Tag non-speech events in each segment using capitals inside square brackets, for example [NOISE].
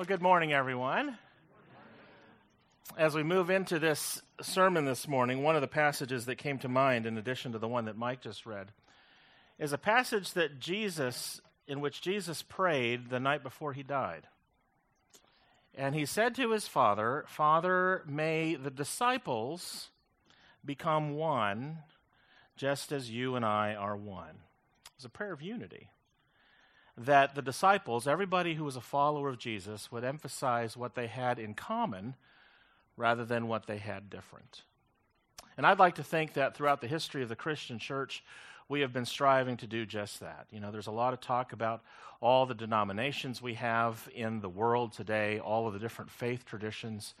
Well, good morning, everyone. As we move into this sermon this morning, one of the passages that came to mind, in addition to the one that Mike just read, is a passage that Jesus, in which Jesus prayed the night before he died. And he said to his father, Father, may the disciples become one, just as you and I are one. It's a prayer of unity that the disciples, everybody who was a follower of Jesus, would emphasize what they had in common rather than what they had different. And I'd like to think that throughout the history of the Christian church, we have been striving to do just that. You know, there's a lot of talk about all the denominations we have in the world today, all of the different faith traditions.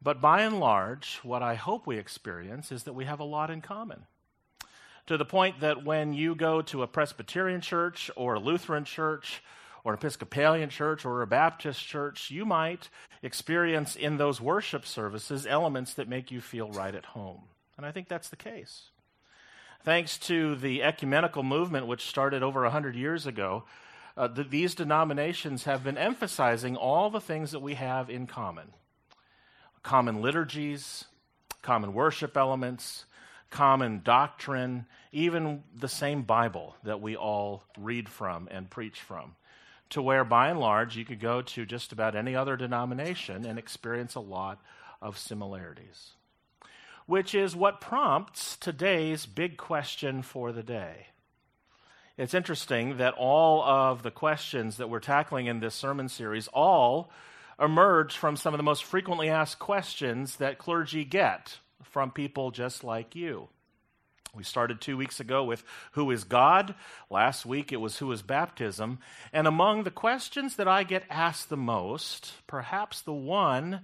But by and large, what I hope we experience is that we have a lot in common to the point that when you go to a Presbyterian church or a Lutheran church or an Episcopalian church or a Baptist church, you might experience in those worship services elements that make you feel right at home. And I think that's the case. Thanks to the ecumenical movement, which started over 100 years ago, uh, th- these denominations have been emphasizing all the things that we have in common common liturgies, common worship elements, common doctrine, even the same Bible that we all read from and preach from, to where by and large you could go to just about any other denomination and experience a lot of similarities. Which is what prompts today's big question for the day. It's interesting that all of the questions that we're tackling in this sermon series all emerge from some of the most frequently asked questions that clergy get from people just like you. We started two weeks ago with who is God. Last week it was who is baptism. And among the questions that I get asked the most, perhaps the one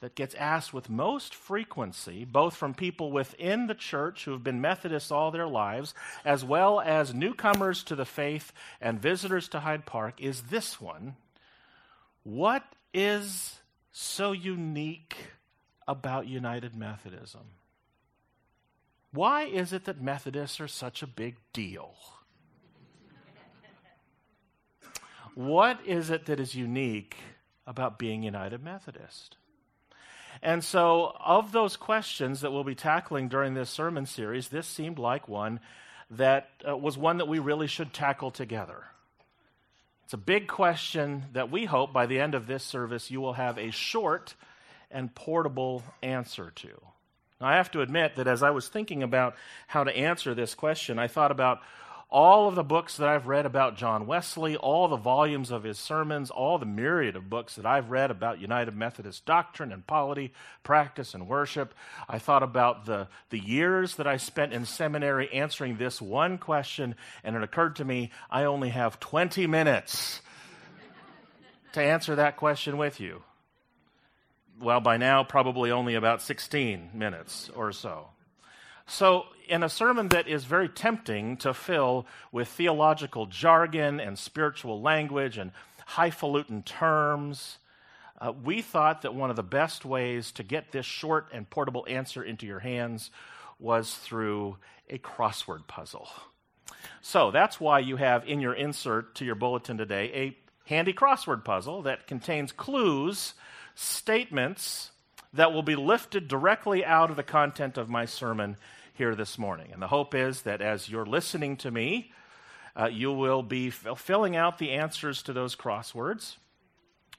that gets asked with most frequency, both from people within the church who have been Methodists all their lives, as well as newcomers to the faith and visitors to Hyde Park, is this one What is so unique about United Methodism? Why is it that Methodists are such a big deal? what is it that is unique about being United Methodist? And so, of those questions that we'll be tackling during this sermon series, this seemed like one that uh, was one that we really should tackle together. It's a big question that we hope by the end of this service you will have a short and portable answer to. Now, I have to admit that as I was thinking about how to answer this question, I thought about all of the books that I've read about John Wesley, all the volumes of his sermons, all the myriad of books that I've read about United Methodist doctrine and polity, practice and worship. I thought about the, the years that I spent in seminary answering this one question, and it occurred to me I only have 20 minutes to answer that question with you well, by now, probably only about 16 minutes or so. So, in a sermon that is very tempting to fill with theological jargon and spiritual language and highfalutin terms, uh, we thought that one of the best ways to get this short and portable answer into your hands was through a crossword puzzle. So that's why you have in your insert to your bulletin today a handy crossword puzzle that contains clues statements that will be lifted directly out of the content of my sermon here this morning. And the hope is that as you're listening to me, uh, you will be f- filling out the answers to those crosswords,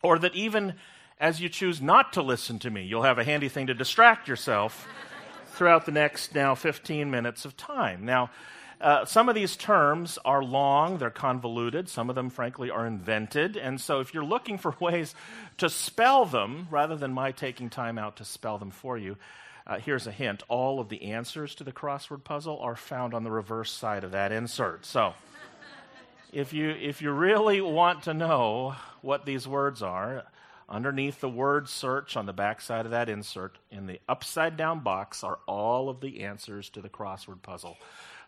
or that even as you choose not to listen to me, you'll have a handy thing to distract yourself throughout the next now 15 minutes of time. Now, uh, some of these terms are long, they're convoluted. Some of them, frankly, are invented. And so, if you're looking for [LAUGHS] ways to spell them, rather than my taking time out to spell them for you, uh, here's a hint. All of the answers to the crossword puzzle are found on the reverse side of that insert. So, if you, if you really want to know what these words are, underneath the word search on the back side of that insert, in the upside down box, are all of the answers to the crossword puzzle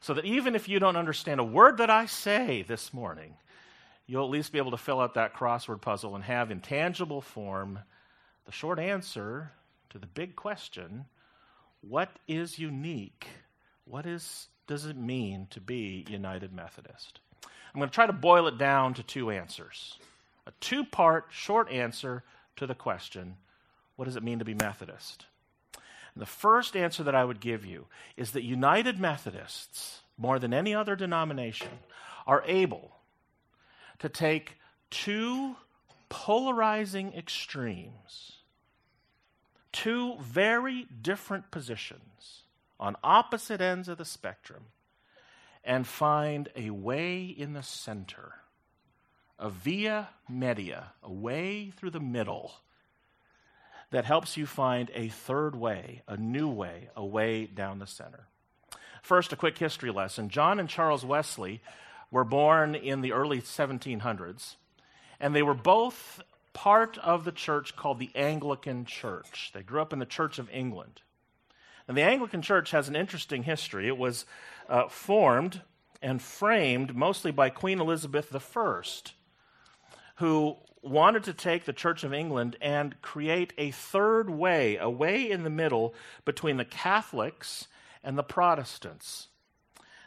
so that even if you don't understand a word that I say this morning, you'll at least be able to fill out that crossword puzzle and have in tangible form the short answer to the big question what is unique? What is, does it mean to be United Methodist? I'm going to try to boil it down to two answers a two part short answer to the question what does it mean to be Methodist? And the first answer that I would give you is that United Methodists, more than any other denomination, are able to take two polarizing extremes, two very different positions on opposite ends of the spectrum, and find a way in the center, a via media, a way through the middle that helps you find a third way, a new way, a way down the center. First, a quick history lesson. John and Charles Wesley were born in the early 1700s, and they were both part of the church called the Anglican Church. They grew up in the Church of England. And the Anglican Church has an interesting history. It was uh, formed and framed mostly by Queen Elizabeth I, who wanted to take the Church of England and create a third way, a way in the middle between the Catholics and the Protestants.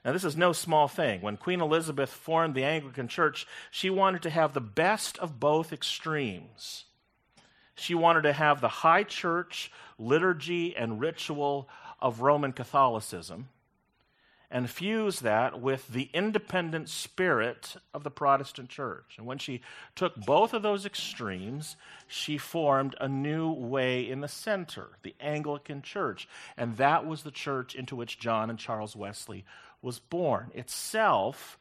Now, this is no small thing. When Queen Elizabeth formed the Anglican Church, she wanted to have the best of both extremes. She wanted to have the high church liturgy and ritual of Roman Catholicism and fuse that with the independent spirit of the Protestant church. And when she took both of those extremes, she formed a new way in the center, the Anglican church. And that was the church into which John and Charles Wesley was born, itself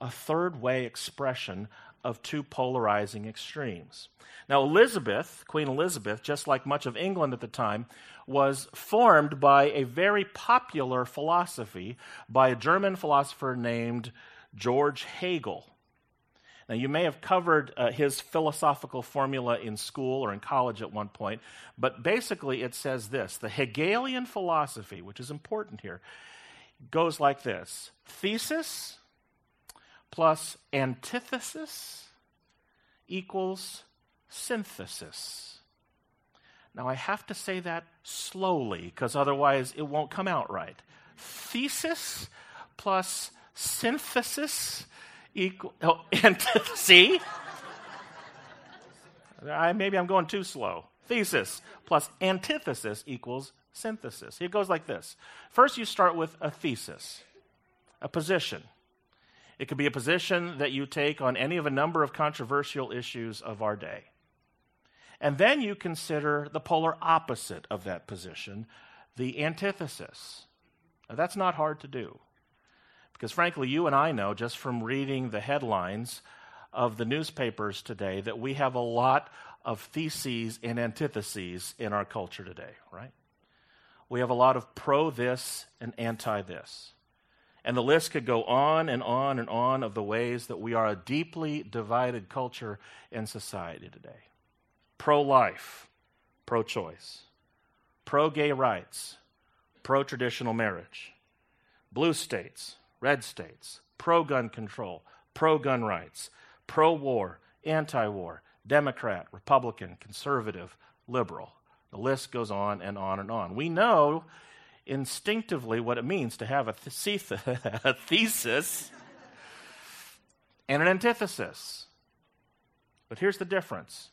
a third way expression of two polarizing extremes. Now, Elizabeth, Queen Elizabeth, just like much of England at the time, was formed by a very popular philosophy by a German philosopher named George Hegel. Now, you may have covered uh, his philosophical formula in school or in college at one point, but basically it says this the Hegelian philosophy, which is important here, goes like this thesis plus antithesis equals synthesis. Now, I have to say that slowly because otherwise it won't come out right. Thesis plus synthesis equal. [LAUGHS] Oh, see? I, maybe I'm going too slow. Thesis plus antithesis equals synthesis. It goes like this First, you start with a thesis, a position. It could be a position that you take on any of a number of controversial issues of our day. And then you consider the polar opposite of that position, the antithesis. Now, that's not hard to do. Because frankly, you and I know just from reading the headlines of the newspapers today that we have a lot of theses and antitheses in our culture today, right? We have a lot of pro this and anti this. And the list could go on and on and on of the ways that we are a deeply divided culture and society today pro life, pro choice, pro gay rights, pro traditional marriage, blue states, red states, pro gun control, pro gun rights, pro war, anti war, Democrat, Republican, conservative, liberal. The list goes on and on and on. We know instinctively what it means to have a, th- [LAUGHS] a thesis and an antithesis. But here's the difference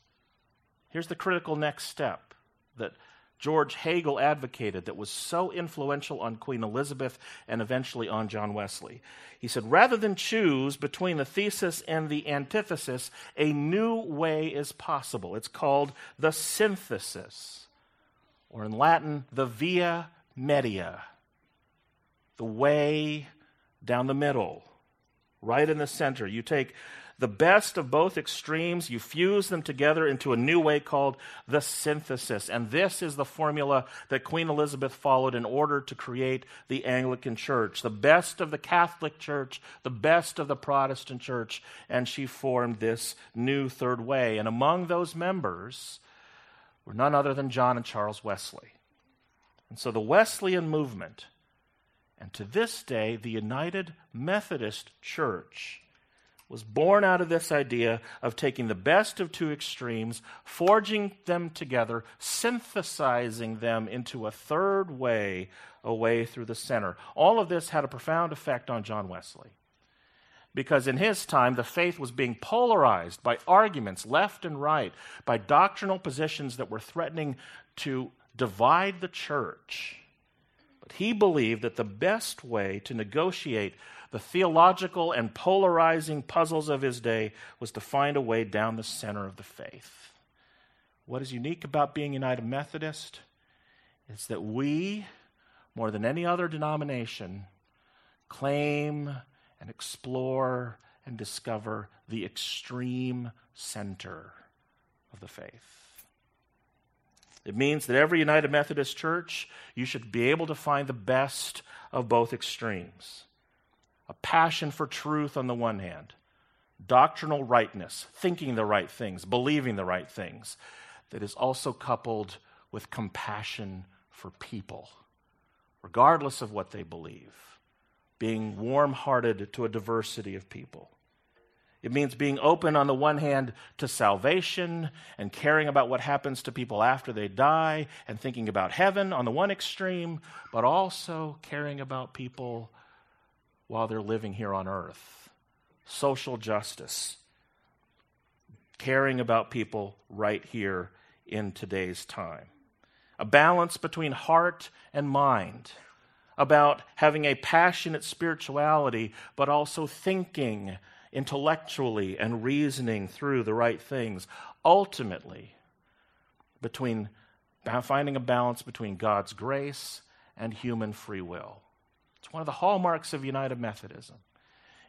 Here's the critical next step that George Hegel advocated that was so influential on Queen Elizabeth and eventually on John Wesley. He said, rather than choose between the thesis and the antithesis, a new way is possible. It's called the synthesis, or in Latin, the via media, the way down the middle, right in the center. You take the best of both extremes, you fuse them together into a new way called the synthesis. And this is the formula that Queen Elizabeth followed in order to create the Anglican Church. The best of the Catholic Church, the best of the Protestant Church, and she formed this new third way. And among those members were none other than John and Charles Wesley. And so the Wesleyan movement, and to this day, the United Methodist Church, was born out of this idea of taking the best of two extremes, forging them together, synthesizing them into a third way, a way through the center. All of this had a profound effect on John Wesley. because in his time the faith was being polarized by arguments left and right, by doctrinal positions that were threatening to divide the church. But he believed that the best way to negotiate the theological and polarizing puzzles of his day was to find a way down the center of the faith. What is unique about being United Methodist is that we, more than any other denomination, claim and explore and discover the extreme center of the faith. It means that every United Methodist church, you should be able to find the best of both extremes. A passion for truth on the one hand, doctrinal rightness, thinking the right things, believing the right things, that is also coupled with compassion for people, regardless of what they believe being warm hearted to a diversity of people. It means being open, on the one hand, to salvation and caring about what happens to people after they die and thinking about heaven on the one extreme, but also caring about people while they're living here on earth. Social justice, caring about people right here in today's time. A balance between heart and mind about having a passionate spirituality, but also thinking intellectually and reasoning through the right things. Ultimately, between finding a balance between God's grace and human free will. It's one of the hallmarks of United Methodism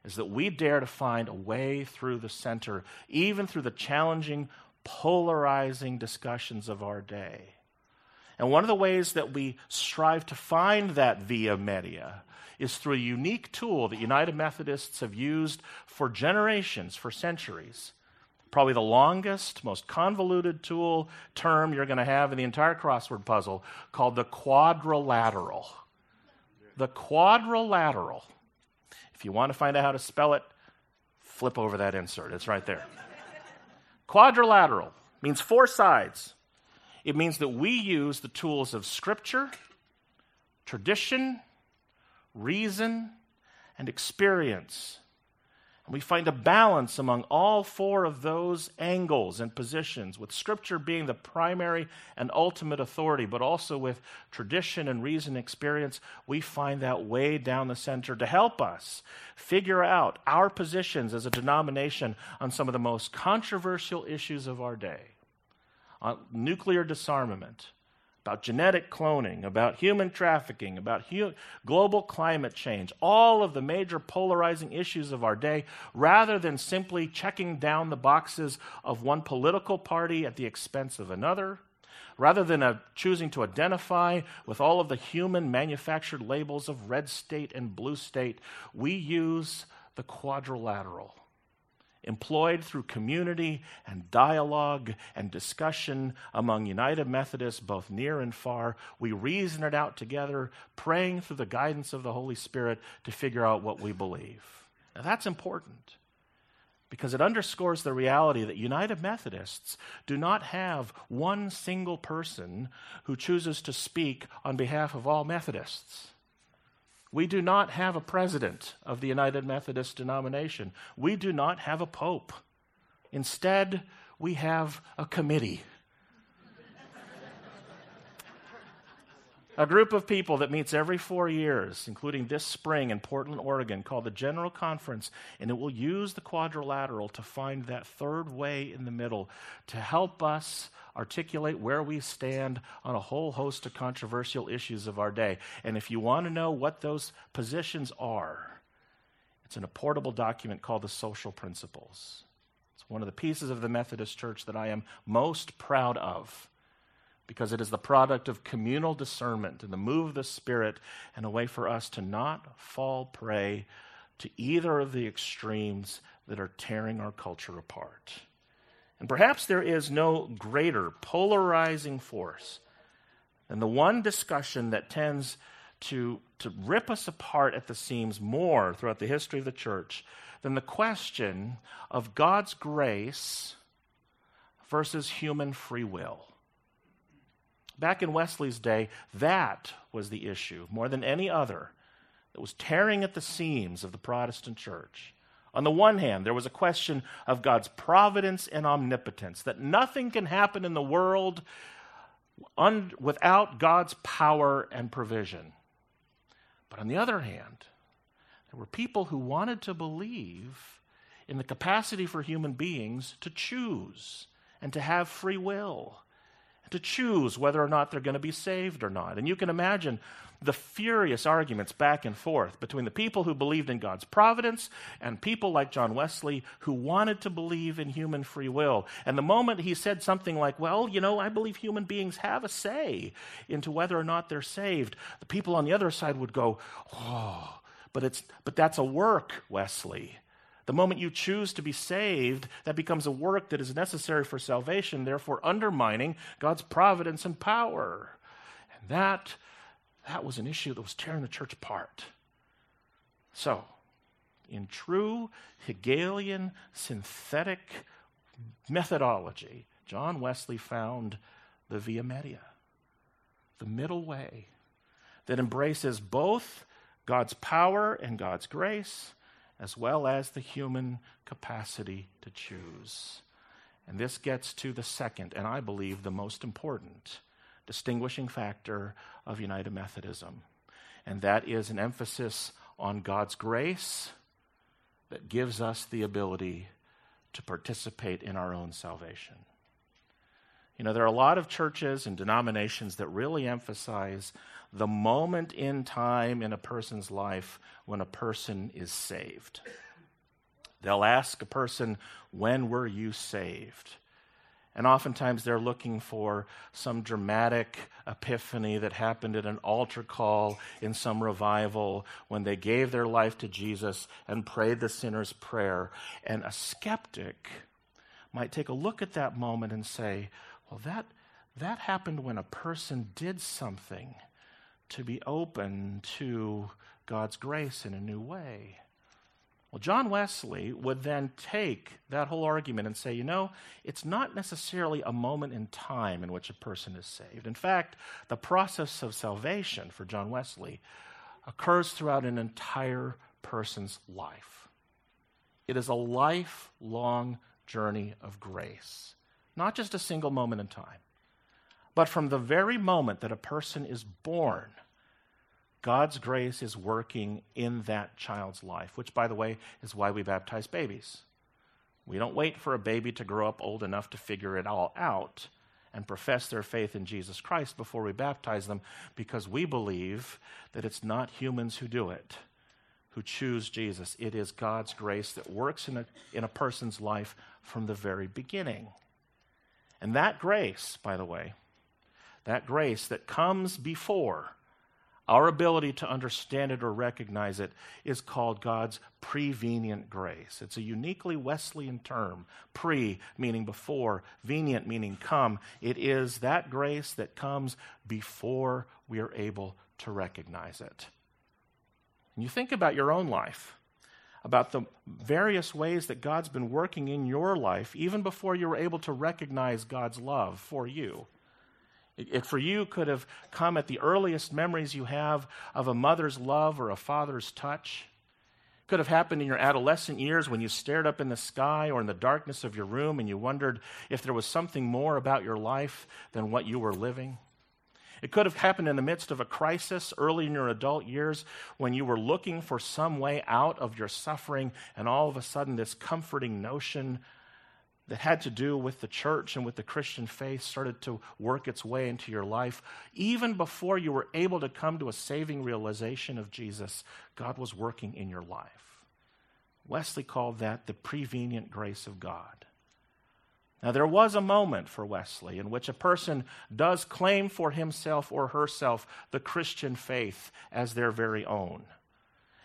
is that we dare to find a way through the center, even through the challenging, polarizing discussions of our day. And one of the ways that we strive to find that via media is through a unique tool that United Methodists have used for generations, for centuries. Probably the longest, most convoluted tool term you're going to have in the entire crossword puzzle called the quadrilateral. The quadrilateral. If you want to find out how to spell it, flip over that insert. It's right there. quadrilateral means four sides. It means that we use the tools of Scripture, tradition, reason, and experience. And we find a balance among all four of those angles and positions, with Scripture being the primary and ultimate authority, but also with tradition and reason and experience. We find that way down the center to help us figure out our positions as a denomination on some of the most controversial issues of our day on nuclear disarmament, about genetic cloning, about human trafficking, about hu- global climate change, all of the major polarizing issues of our day, rather than simply checking down the boxes of one political party at the expense of another, rather than uh, choosing to identify with all of the human manufactured labels of red state and blue state, we use the quadrilateral employed through community and dialogue and discussion among United Methodists, both near and far. We reason it out together, praying through the guidance of the Holy Spirit to figure out what we believe. Now, that's important because it underscores the reality that United Methodists do not have one single person who chooses to speak on behalf of all Methodists. We do not have a president of the United Methodist denomination. We do not have a pope. Instead, we have a committee. A group of people that meets every four years, including this spring in Portland, Oregon, called the General Conference, and it will use the quadrilateral to find that third way in the middle to help us articulate where we stand on a whole host of controversial issues of our day. And if you want to know what those positions are, it's in a portable document called the Social Principles. It's one of the pieces of the Methodist Church that I am most proud of because it is the product of communal discernment and the move of the Spirit and a way for us to not fall prey to either of the extremes that are tearing our culture apart. And perhaps there is no greater polarizing force than the one discussion that tends to, to rip us apart at the seams more throughout the history of the church than the question of God's grace versus human free will. Back in Wesley's day, that was the issue more than any other that was tearing at the seams of the Protestant church On the one hand, there was a question of God's providence and omnipotence, that nothing can happen in the world un- without God's power and provision. But on the other hand, there were people who wanted to believe in the capacity for human beings to choose and to have free will, to choose whether or not they're going to be saved or not. And you can imagine the furious arguments back and forth between the people who believed in God's providence and people like John Wesley who wanted to believe in human free will. And the moment he said something like, Well, you know, I believe human beings have a say into whether or not they're saved, the people on the other side would go, Oh, but, it's, but that's a work, Wesley. The moment you choose to be saved, that becomes a work that is necessary for salvation, therefore undermining God's providence and power. And that that was an issue that was tearing the church apart. So, in true Hegelian synthetic methodology, John Wesley found the via media, the middle way that embraces both God's power and God's grace, as well as the human capacity to choose. And this gets to the second, and I believe the most important distinguishing factor of United Methodism, and that is an emphasis on God's grace that gives us the ability to participate in our own salvation. You know, there are a lot of churches and denominations that really emphasize the moment in time in a person's life when a person is saved. They'll ask a person, When were you saved? And oftentimes they're looking for some dramatic epiphany that happened at an altar call in some revival when they gave their life to Jesus and prayed the sinner's prayer. And a skeptic might take a look at that moment and say, well, that, that happened when a person did something to be open to God's grace in a new way. Well, John Wesley would then take that whole argument and say, you know, it's not necessarily a moment in time in which a person is saved. In fact, the process of salvation for John Wesley occurs throughout an entire person's life. It is a lifelong journey of grace, not just a single moment in time. But from the very moment that a person is born, God's grace is working in that child's life, which, by the way, is why we baptize babies. We don't wait for a baby to grow up old enough to figure it all out and profess their faith in Jesus Christ before we baptize them because we believe that it's not humans who do it, who choose Jesus. It is God's grace that works in a, in a person's life from the very beginning. And that grace, by the way, that grace that comes before our ability to understand it or recognize it is called God's prevenient grace. It's a uniquely Wesleyan term. Pre meaning before, venient meaning come. It is that grace that comes before we are able to recognize it. And you think about your own life, about the various ways that God's been working in your life, even before you were able to recognize God's love for you. It, it, for you could have come at the earliest memories you have of a mother's love or a father's touch. Could have happened in your adolescent years when you stared up in the sky or in the darkness of your room and you wondered if there was something more about your life than what you were living. It could have happened in the midst of a crisis early in your adult years when you were looking for some way out of your suffering, and all of a sudden, this comforting notion that had to do with the church and with the Christian faith started to work its way into your life. Even before you were able to come to a saving realization of Jesus, God was working in your life. Wesley called that the prevenient grace of God. Now, there was a moment for Wesley in which a person does claim for himself or herself the Christian faith as their very own.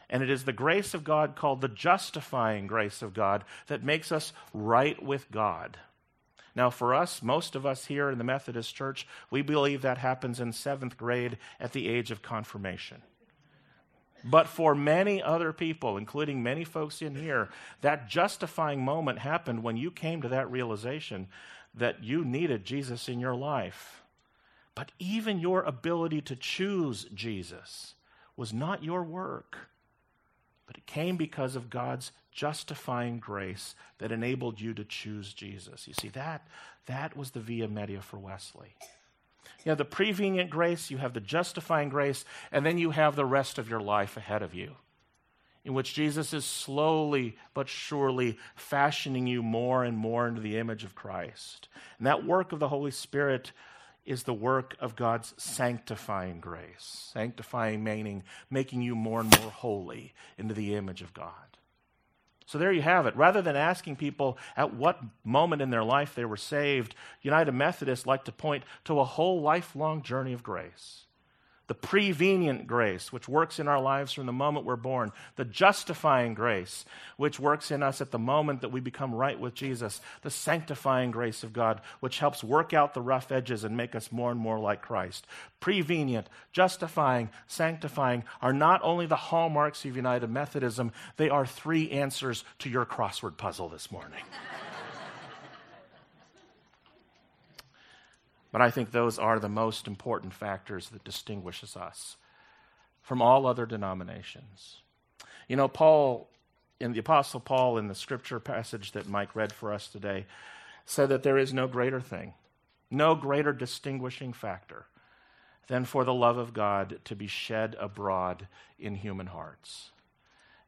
And it is the grace of God called the justifying grace of God that makes us right with God. Now, for us, most of us here in the Methodist Church, we believe that happens in seventh grade at the age of confirmation. But for many other people, including many folks in here, that justifying moment happened when you came to that realization that you needed Jesus in your life. But even your ability to choose Jesus was not your work but it came because of God's justifying grace that enabled you to choose Jesus. You see, that, that was the via media for Wesley. You have the prevenient grace, you have the justifying grace, and then you have the rest of your life ahead of you, in which Jesus is slowly but surely fashioning you more and more into the image of Christ. And that work of the Holy Spirit is the work of God's sanctifying grace. Sanctifying meaning making you more and more holy into the image of God. So there you have it. Rather than asking people at what moment in their life they were saved, United Methodists like to point to a whole lifelong journey of grace the prevenient grace, which works in our lives from the moment we're born, the justifying grace, which works in us at the moment that we become right with Jesus, the sanctifying grace of God, which helps work out the rough edges and make us more and more like Christ. Prevenient, justifying, sanctifying are not only the hallmarks of United Methodism, they are three answers to your crossword puzzle this morning. [LAUGHS] But I think those are the most important factors that distinguishes us from all other denominations. You know, Paul, in the Apostle Paul, in the scripture passage that Mike read for us today, said that there is no greater thing, no greater distinguishing factor than for the love of God to be shed abroad in human hearts.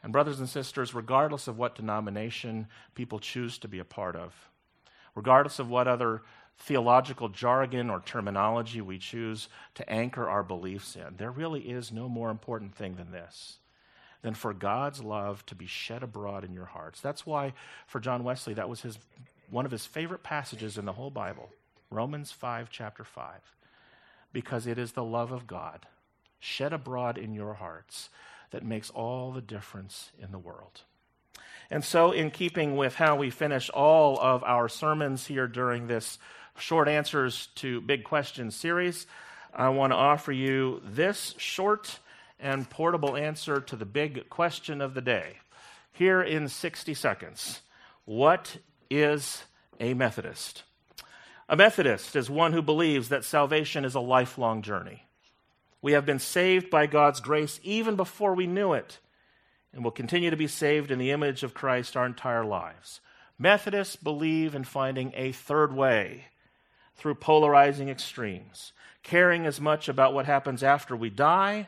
And, brothers and sisters, regardless of what denomination people choose to be a part of, regardless of what other theological jargon or terminology we choose to anchor our beliefs in. There really is no more important thing than this than for God's love to be shed abroad in your hearts. That's why for John Wesley that was his one of his favorite passages in the whole Bible, Romans 5 chapter 5. Because it is the love of God shed abroad in your hearts that makes all the difference in the world. And so, in keeping with how we finish all of our sermons here during this short answers to big questions series, I want to offer you this short and portable answer to the big question of the day. Here in 60 seconds What is a Methodist? A Methodist is one who believes that salvation is a lifelong journey. We have been saved by God's grace even before we knew it, and will continue to be saved in the image of Christ our entire lives. Methodists believe in finding a third way through polarizing extremes, caring as much about what happens after we die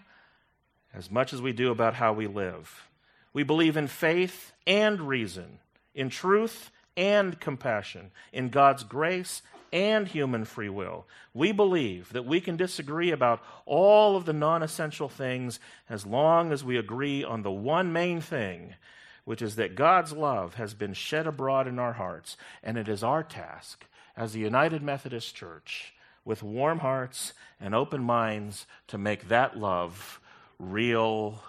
as much as we do about how we live. We believe in faith and reason, in truth and compassion, in God's grace and human free will. We believe that we can disagree about all of the non essential things as long as we agree on the one main thing, which is that God's love has been shed abroad in our hearts, and it is our task as a United Methodist Church with warm hearts and open minds to make that love real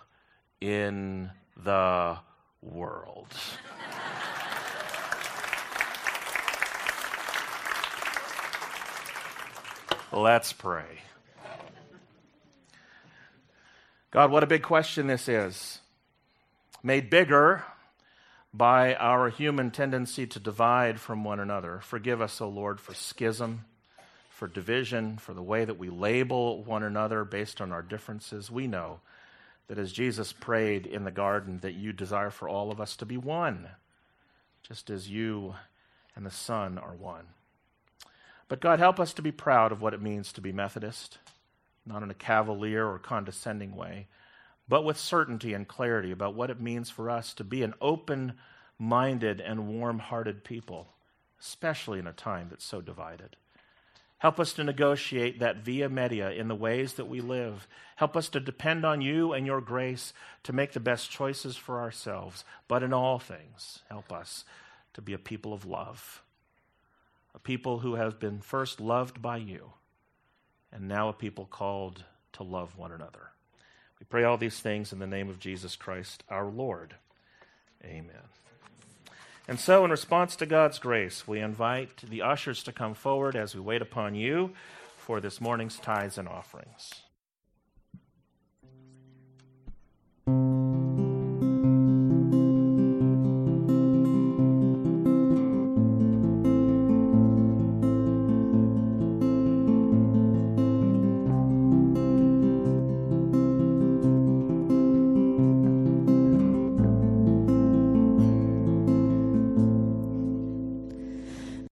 in the world. Let's pray. God, what a big question this is. Made bigger by our human tendency to divide from one another. Forgive us, O Lord, for schism, for division, for the way that we label one another based on our differences. We know that as Jesus prayed in the garden, that you desire for all of us to be one, just as you and the Son are one. But God, help us to be proud of what it means to be Methodist, not in a cavalier or condescending way but with certainty and clarity about what it means for us to be an open minded and warm hearted people, especially in a time that's so divided. Help us to negotiate that via media in the ways that we live. Help us to depend on you and your grace to make the best choices for ourselves. But in all things, help us to be a people of love, a people who have been first loved by you, and now a people called to love one another. We pray all these things in the name of Jesus Christ our Lord. Amen. And so, in response to God's grace, we invite the ushers to come forward as we wait upon you for this morning's tithes and offerings.